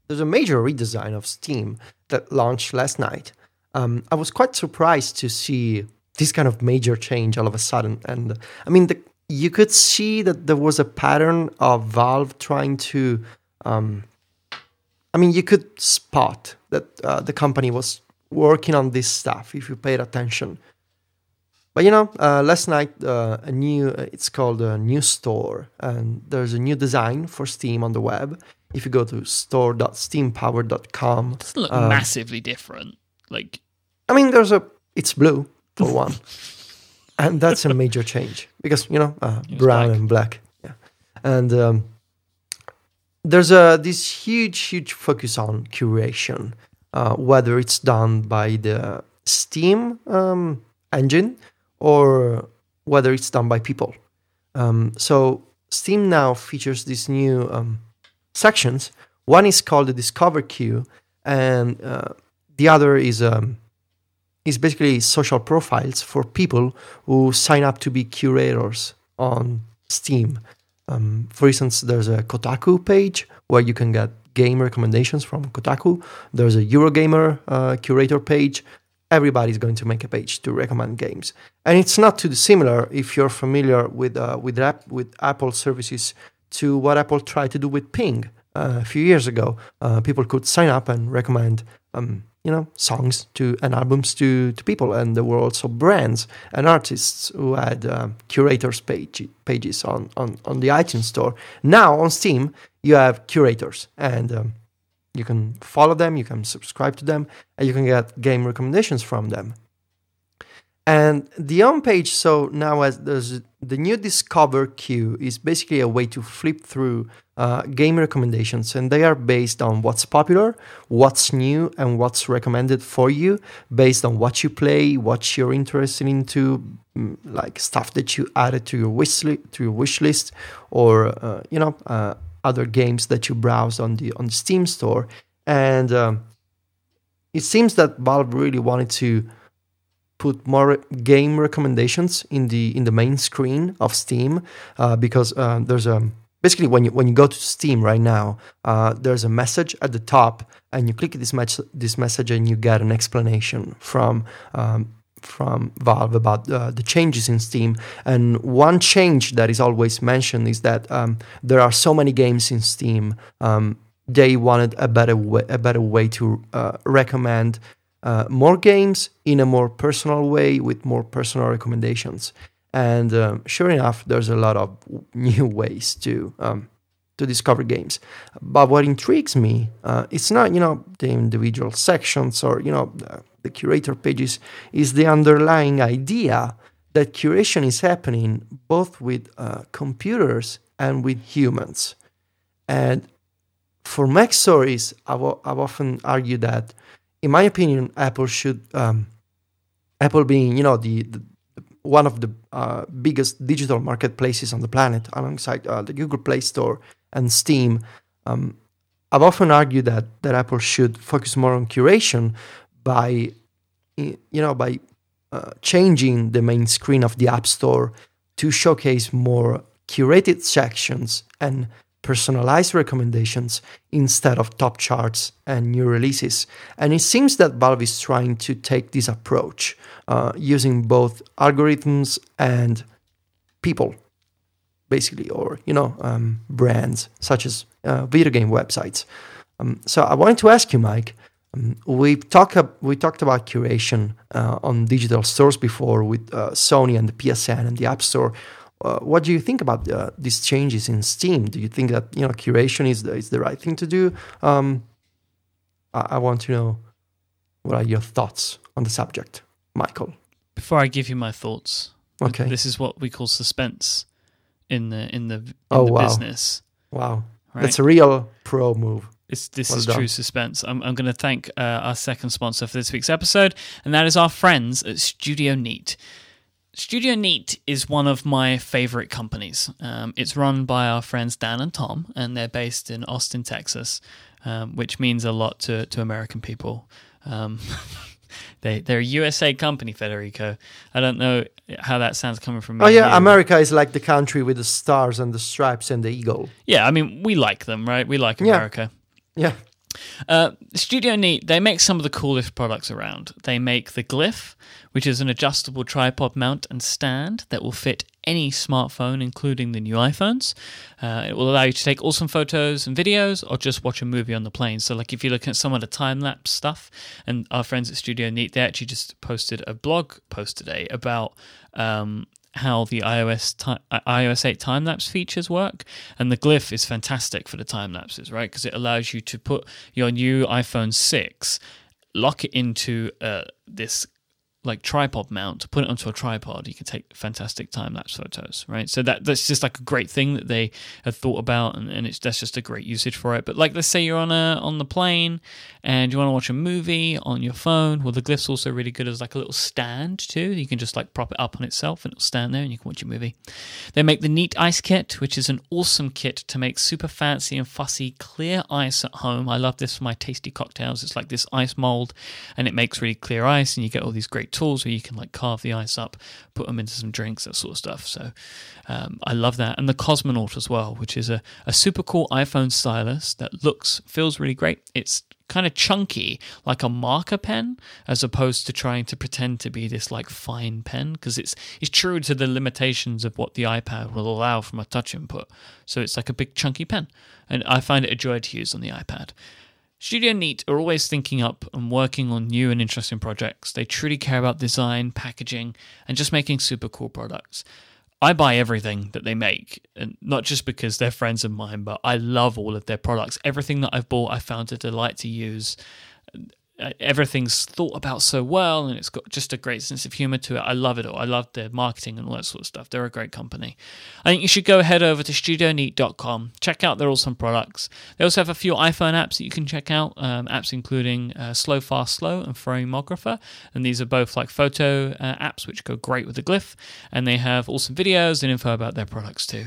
there's a major redesign of Steam that launched last night. Um, I was quite surprised to see this kind of major change all of a sudden, and I mean, the, you could see that there was a pattern of Valve trying to. Um, I mean, you could spot that uh, the company was working on this stuff if you paid attention. But you know, uh, last night uh, a new uh, it's called a new store, and there's a new design for Steam on the web. If you go to store.steampowered.com, It doesn't look Um, massively different. Like I mean, there's a it's blue for one, and that's a major change because you know uh, brown black. and black, yeah. And um, there's a this huge, huge focus on curation, uh, whether it's done by the Steam um, engine or whether it's done by people. Um, so Steam now features these new um, sections. One is called the Discover queue, and uh, the other is um, is basically social profiles for people who sign up to be curators on Steam. Um, for instance, there's a Kotaku page where you can get game recommendations from Kotaku. There's a Eurogamer uh, curator page. Everybody's going to make a page to recommend games, and it's not too dissimilar if you're familiar with uh, with with Apple services to what Apple tried to do with Ping uh, a few years ago. Uh, people could sign up and recommend. Um, you know songs to and albums to to people and there were also brands and artists who had uh, curators page pages on, on on the itunes store. Now on steam you have curators and um, you can follow them you can subscribe to them and you can get game recommendations from them. And the home page so now as there's the new discover queue is basically a way to flip through uh, game recommendations and they are based on what's popular what's new and what's recommended for you based on what you play what you're interested into mm, like stuff that you added to your wish list to your wish list or uh, you know uh, other games that you browse on the on the steam store. And um, it seems that valve really wanted to put more game recommendations in the in the main screen of Steam uh, because uh, there's a basically when you when you go to Steam right now, uh, there's a message at the top, and you click this match this message, and you get an explanation from. Um, from Valve about uh, the changes in Steam, and one change that is always mentioned is that um, there are so many games in Steam. Um, they wanted a better way, a better way to uh, recommend uh, more games in a more personal way with more personal recommendations. And um, sure enough, there's a lot of new ways to um, to discover games. But what intrigues me, uh, it's not you know the individual sections or you know the, curator pages, is the underlying idea that curation is happening both with uh, computers and with humans. And for MacStories, I've, I've often argued that in my opinion, Apple should um, Apple being you know the, the one of the uh, biggest digital marketplaces on the planet, alongside uh, the Google Play Store and Steam. Um, I've often argued that that Apple should focus more on curation by you know by uh, changing the main screen of the App Store to showcase more curated sections and personalized recommendations instead of top charts and new releases. And it seems that Valve is trying to take this approach uh, using both algorithms and people, basically, or you know, um, brands such as uh, video game websites. Um, so I wanted to ask you, Mike. Um, we talked we talked about curation uh, on digital stores before with uh, Sony and the PSN and the App Store. Uh, what do you think about uh, these changes in Steam? Do you think that you know curation is the, is the right thing to do? Um, I, I, want to know what are your thoughts on the subject, Michael. Before I give you my thoughts, okay, this is what we call suspense in the in the, in oh, the wow. business. Wow, right? that's a real pro move. It's, this well is done. true suspense. I'm, I'm going to thank uh, our second sponsor for this week's episode, and that is our friends at Studio Neat. Studio Neat is one of my favorite companies. Um, it's run by our friends Dan and Tom, and they're based in Austin, Texas, um, which means a lot to, to American people. Um, they they're a USA company, Federico. I don't know how that sounds coming from me. Oh yeah, America is like the country with the stars and the stripes and the eagle. Yeah, I mean we like them, right? We like America. Yeah. yeah. Uh, Studio Neat, they make some of the coolest products around. They make the Glyph, which is an adjustable tripod mount and stand that will fit any smartphone, including the new iPhones. Uh, it will allow you to take awesome photos and videos or just watch a movie on the plane. So, like if you're looking at some of the time lapse stuff, and our friends at Studio Neat, they actually just posted a blog post today about um, how the iOS ti- iOS 8 time lapse features work, and the Glyph is fantastic for the time lapses, right? Because it allows you to put your new iPhone 6, lock it into uh, this like tripod mount to put it onto a tripod you can take fantastic time lapse photos right? So that that's just like a great thing that they have thought about and, and it's that's just a great usage for it. But like let's say you're on a on the plane and you want to watch a movie on your phone. Well the glyph's also really good as like a little stand too. You can just like prop it up on itself and it'll stand there and you can watch your movie. They make the neat ice kit which is an awesome kit to make super fancy and fussy clear ice at home. I love this for my tasty cocktails. It's like this ice mold and it makes really clear ice and you get all these great tools where you can like carve the ice up, put them into some drinks, that sort of stuff. So um, I love that. And the Cosmonaut as well, which is a, a super cool iPhone stylus that looks, feels really great. It's kind of chunky, like a marker pen, as opposed to trying to pretend to be this like fine pen, because it's it's true to the limitations of what the iPad will allow from a touch input. So it's like a big chunky pen, and I find it a joy to use on the iPad. Studio Neat are always thinking up and working on new and interesting projects. They truly care about design, packaging, and just making super cool products. I buy everything that they make, and not just because they're friends of mine, but I love all of their products. Everything that I've bought, I found a delight to use. Uh, everything's thought about so well and it's got just a great sense of humor to it. I love it all. I love their marketing and all that sort of stuff. They're a great company. I think you should go head over to studioneat.com, check out their awesome products. They also have a few iPhone apps that you can check out, um, apps including uh, Slow Fast Slow and Frameographer. And these are both like photo uh, apps which go great with the glyph. And they have awesome videos and info about their products too.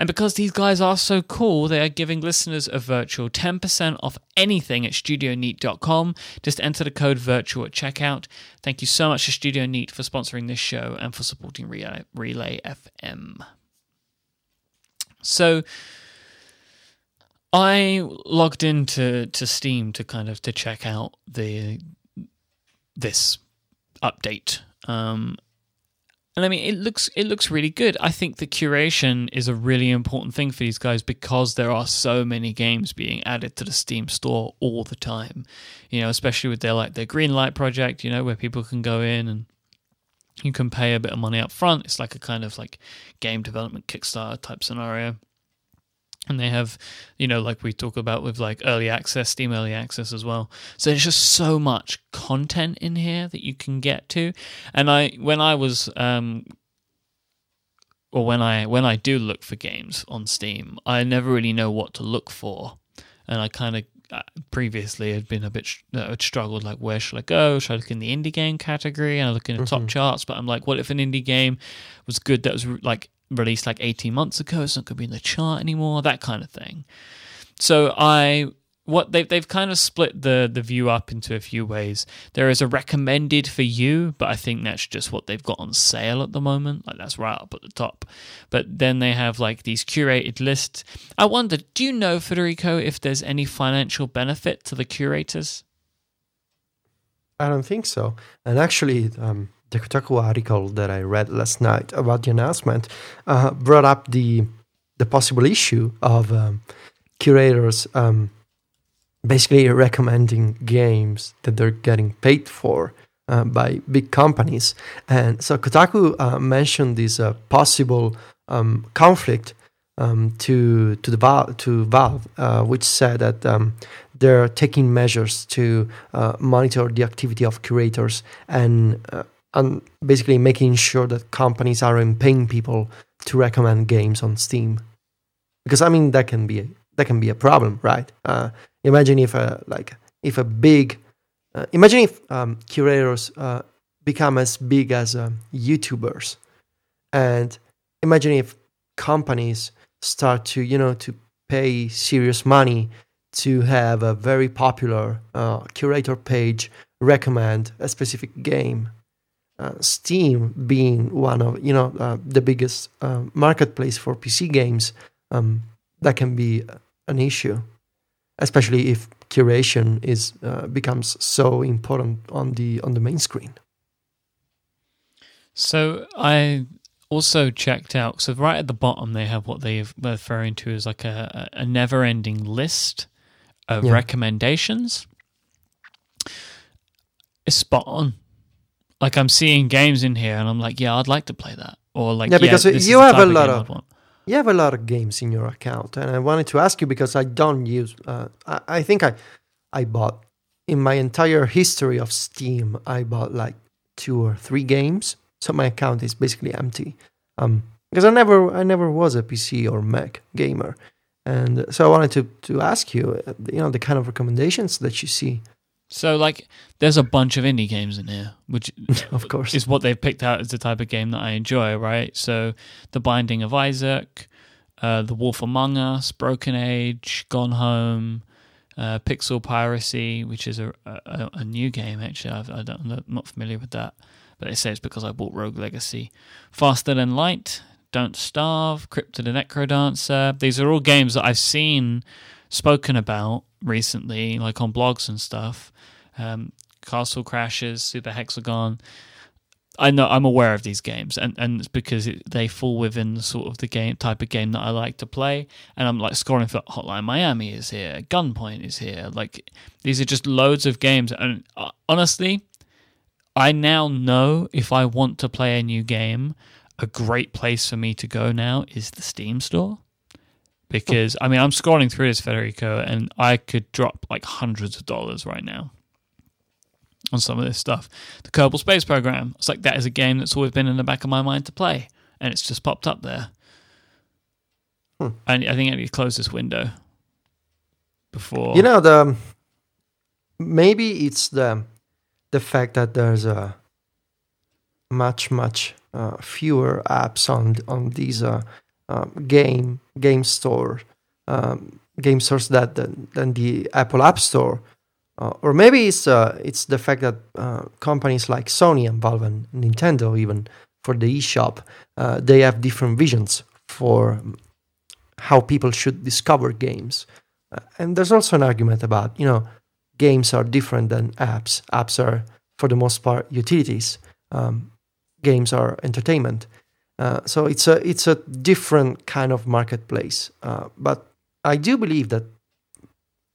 And because these guys are so cool, they are giving listeners of Virtual 10% off anything at studioneat.com. Just enter the code VIRTUAL at checkout. Thank you so much to Studio Neat for sponsoring this show and for supporting Relay, Relay FM. So I logged into to Steam to kind of to check out the this update. Um, and I mean, it looks it looks really good. I think the curation is a really important thing for these guys because there are so many games being added to the Steam store all the time. You know, especially with their like their Greenlight project. You know, where people can go in and you can pay a bit of money up front. It's like a kind of like game development Kickstarter type scenario and they have you know like we talk about with like early access steam early access as well. So there's just so much content in here that you can get to. And i when i was um or when i when i do look for games on steam i never really know what to look for. And i kind of uh, previously had been a bit uh, struggled like where should i go? Should i look in the indie game category? And i look in the mm-hmm. top charts but i'm like what if an indie game was good that was like released like 18 months ago. It's not going to be in the chart anymore, that kind of thing. So I what they've they've kind of split the the view up into a few ways. There is a recommended for you, but I think that's just what they've got on sale at the moment. Like that's right up at the top. But then they have like these curated lists. I wonder, do you know Federico if there's any financial benefit to the curators? I don't think so. And actually, um, the Kotaku article that I read last night about the announcement uh, brought up the the possible issue of um, curators um, basically recommending games that they're getting paid for uh, by big companies. And so Kotaku uh, mentioned this uh, possible um, conflict um, to to the Val- to Valve, uh, which said that um, they're taking measures to uh, monitor the activity of curators and and basically making sure that companies aren't paying people to recommend games on Steam, because I mean that can be a, that can be a problem, right? Uh, imagine if a like if a big uh, imagine if um, curators uh, become as big as uh, YouTubers, and imagine if companies start to you know to pay serious money to have a very popular uh, curator page recommend a specific game uh, Steam being one of you know uh, the biggest uh, marketplace for PC games, um, that can be an issue, especially if curation is uh, becomes so important on the on the main screen. So I also checked out. So right at the bottom, they have what they're referring to as like a, a never-ending list of yeah. recommendations. It's spot on like I'm seeing games in here, and I'm like, yeah, I'd like to play that. Or like, yeah, because yeah, you have a lot of you have a lot of games in your account, and I wanted to ask you because I don't use. Uh, I, I think I I bought in my entire history of Steam, I bought like two or three games, so my account is basically empty. Um, because I never I never was a PC or Mac gamer, and so I wanted to to ask you, uh, you know, the kind of recommendations that you see so, like, there's a bunch of indie games in here, which of course is what they've picked out as the type of game that I enjoy, right? So, The Binding of Isaac, uh, The Wolf Among Us, Broken Age, Gone Home, uh, Pixel Piracy, which is a, a, a new game actually. I've, I I'm not familiar with that, but they say it's because I bought Rogue Legacy. Faster Than Light, Don't Starve, Crypt of the NecroDancer. These are all games that I've seen spoken about recently, like on blogs and stuff. Um, Castle Crashers, Super Hexagon. I know I'm aware of these games, and, and it's because it, they fall within the sort of the game type of game that I like to play. And I'm like scoring for Hotline Miami is here, Gunpoint is here. Like these are just loads of games, and uh, honestly, I now know if I want to play a new game, a great place for me to go now is the Steam store. Because I mean, I'm scrolling through this Federico, and I could drop like hundreds of dollars right now on some of this stuff. The Kerbal Space Program. It's like that is a game that's always been in the back of my mind to play, and it's just popped up there. Hmm. And I think I need to close this window before. You know the maybe it's the the fact that there's a much much uh, fewer apps on on these uh, um, game game store um, game stores that than, the Apple App Store. Uh, or maybe it's uh, it's the fact that uh, companies like Sony and Valve and Nintendo, even for the eShop, uh, they have different visions for how people should discover games. Uh, and there's also an argument about you know games are different than apps. Apps are for the most part utilities. Um, games are entertainment. Uh, so it's a it's a different kind of marketplace. but I do believe that.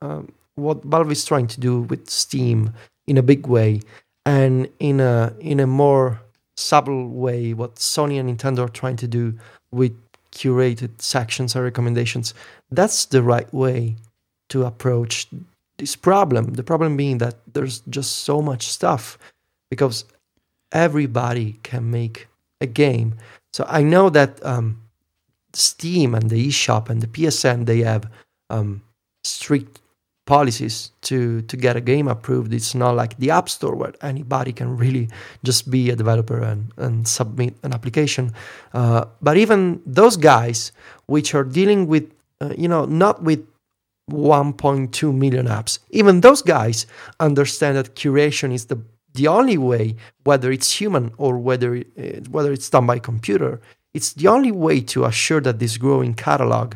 Um, what Valve is trying to do with Steam in a big way, and in a in a more subtle way, what Sony and Nintendo are trying to do with curated sections and recommendations. That's the right way to approach this problem. The problem being that there's just so much stuff because everybody can make a game. So I know that um, Steam and the eShop and the PSN they have um, strict policies to to get a game approved. It's not like the App Store where anybody can really just be a developer and, and submit an application. Uh, but even those guys, which are dealing with, uh, you know, not with 1.2 million apps, even those guys understand that curation is the the only way, whether it's human or whether it, uh, whether it's done by computer. It's the only way to assure that this growing catalog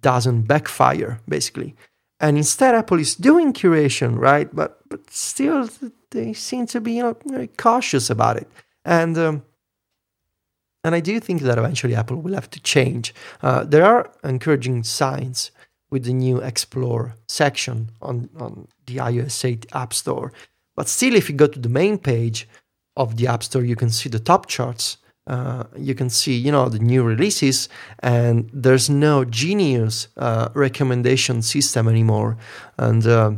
doesn't backfire, basically and instead Apple is doing curation, right? But but still, they seem to be you know very cautious about it, and um, and I do think that eventually Apple will have to change. Uh, there are encouraging signs with the new Explore section on on the iOS 8 App Store, but still, if you go to the main page of the App Store, you can see the top charts uh, you can see, you know, the new releases, and there's no genius uh, recommendation system anymore. And uh,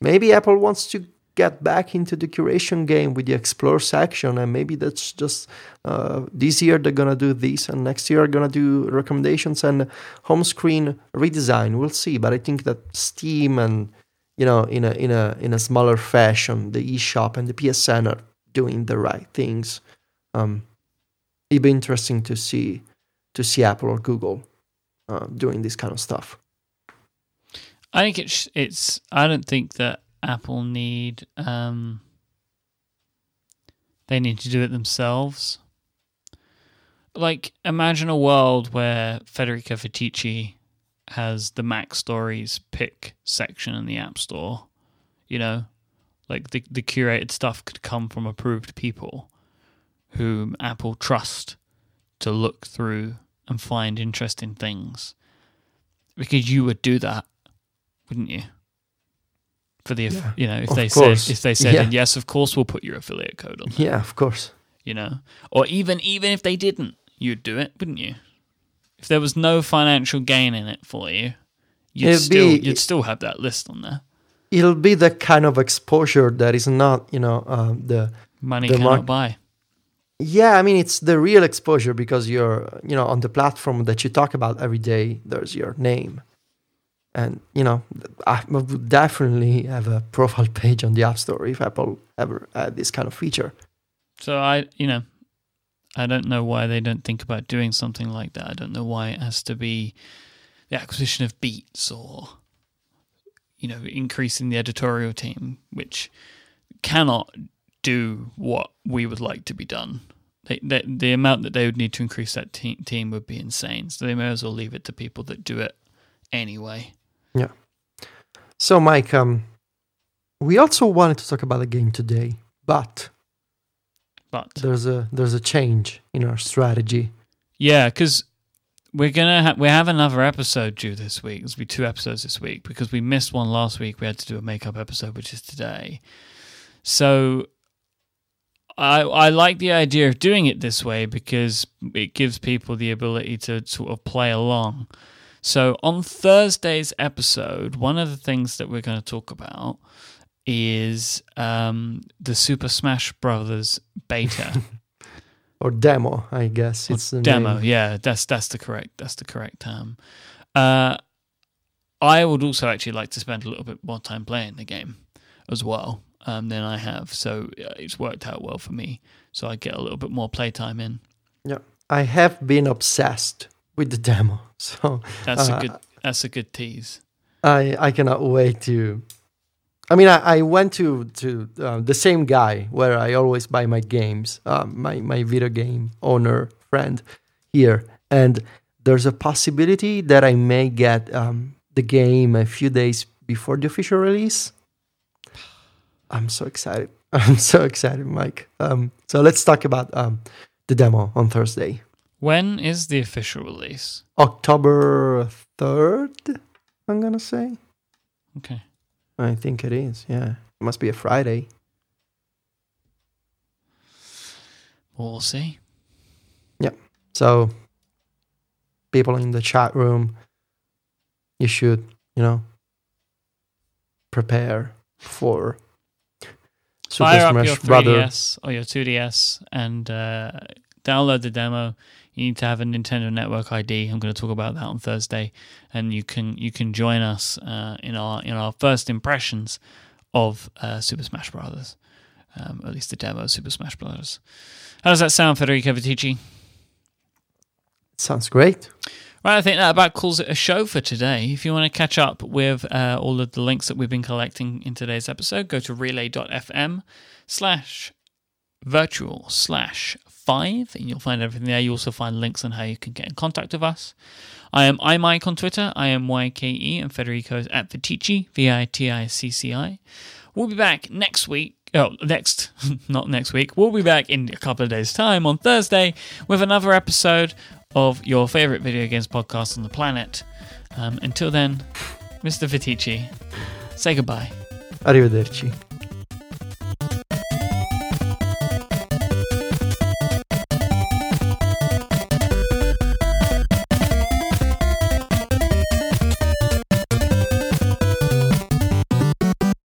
maybe Apple wants to get back into the curation game with the Explore section, and maybe that's just uh, this year they're gonna do this, and next year they're gonna do recommendations and home screen redesign. We'll see, but I think that Steam and you know, in a in a in a smaller fashion, the eShop and the PSN are doing the right things. Um, it'd be interesting to see to see Apple or Google uh, doing this kind of stuff. I think it's it's. I don't think that Apple need. Um, they need to do it themselves. Like, imagine a world where Federico Viticci has the MacStories pick section in the App Store. You know, like the the curated stuff could come from approved people whom Apple trust to look through and find interesting things. Because you would do that, wouldn't you? For the yeah, you know, if they course. said if they said yeah. yes, of course we'll put your affiliate code on. There, yeah, of course. You know, or even even if they didn't, you'd do it, wouldn't you? If there was no financial gain in it for you, you'd It'd still be, you'd still have that list on there. It'll be the kind of exposure that is not, you know, uh, the money the cannot mar- buy. Yeah i mean it's the real exposure because you're you know on the platform that you talk about every day there's your name. And you know i would definitely have a profile page on the app store if apple ever had this kind of feature. So i you know i don't know why they don't think about doing something like that i don't know why it has to be the acquisition of beats or you know, increasing the editorial team, which cannot do what we would like to be done. They, they, the amount that they would need to increase that te- team would be insane. So they may as well leave it to people that do it anyway. Yeah. So, Mike, um, we also wanted to talk about the game today, but But there's a there's a change in our strategy. yeah, because we're gonna ha- we have another episode due this week. There's be two episodes this week because we missed one last week. We had to do a makeup episode, which is today. So I I like the idea of doing it this way because it gives people the ability to sort of play along. So on Thursday's episode, one of the things that we're going to talk about is um, the Super Smash Brothers beta. Or demo, I guess. It's the demo name. yeah that's that's the correct that's the correct term uh i would also actually like to spend a little bit more time playing the game as well um than i have so uh, it's worked out well for me so i get a little bit more playtime in Yeah, I have been obsessed with the demo, so that's Uh, a good that's a good tease I I cannot wait to. I mean, I, I went to to uh, the same guy where I always buy my games, um, my my video game owner friend here, and there's a possibility that I may get um, the game a few days before the official release. I'm so excited! I'm so excited, Mike. Um, so let's talk about um, the demo on Thursday, when is the official release October third. I'm gonna say. okay I think it is. Yeah, it must be a Friday. well, see Yep. So, people in the chat room, you should, you know, prepare for Super fire up your Brother. 3ds or your 2ds and uh, download the demo you need to have a nintendo network id i'm going to talk about that on thursday. And you can you can join us uh, in our in our first impressions of uh, super smash brothers. Um, at least the demo of super smash brothers. How does that sound federico viticci? Sounds great. Right, I think that about calls it a show for today. If you want to catch up with uh, all of the links that we've been collecting in today's episode, go to relay.fm slash virtual slash five, and you'll find everything there. You also find links on how you can get in contact with us. I am iMyke on Twitter. I am YKE, and Federico is at Viticci, V I T I C C I. We'll be back next week. Oh, next, not next week. We'll be back in a couple of days' time on Thursday with another episode of your favorite video games podcast on the planet. Um, until then, Mr. Viticci, say goodbye. Arrivederci.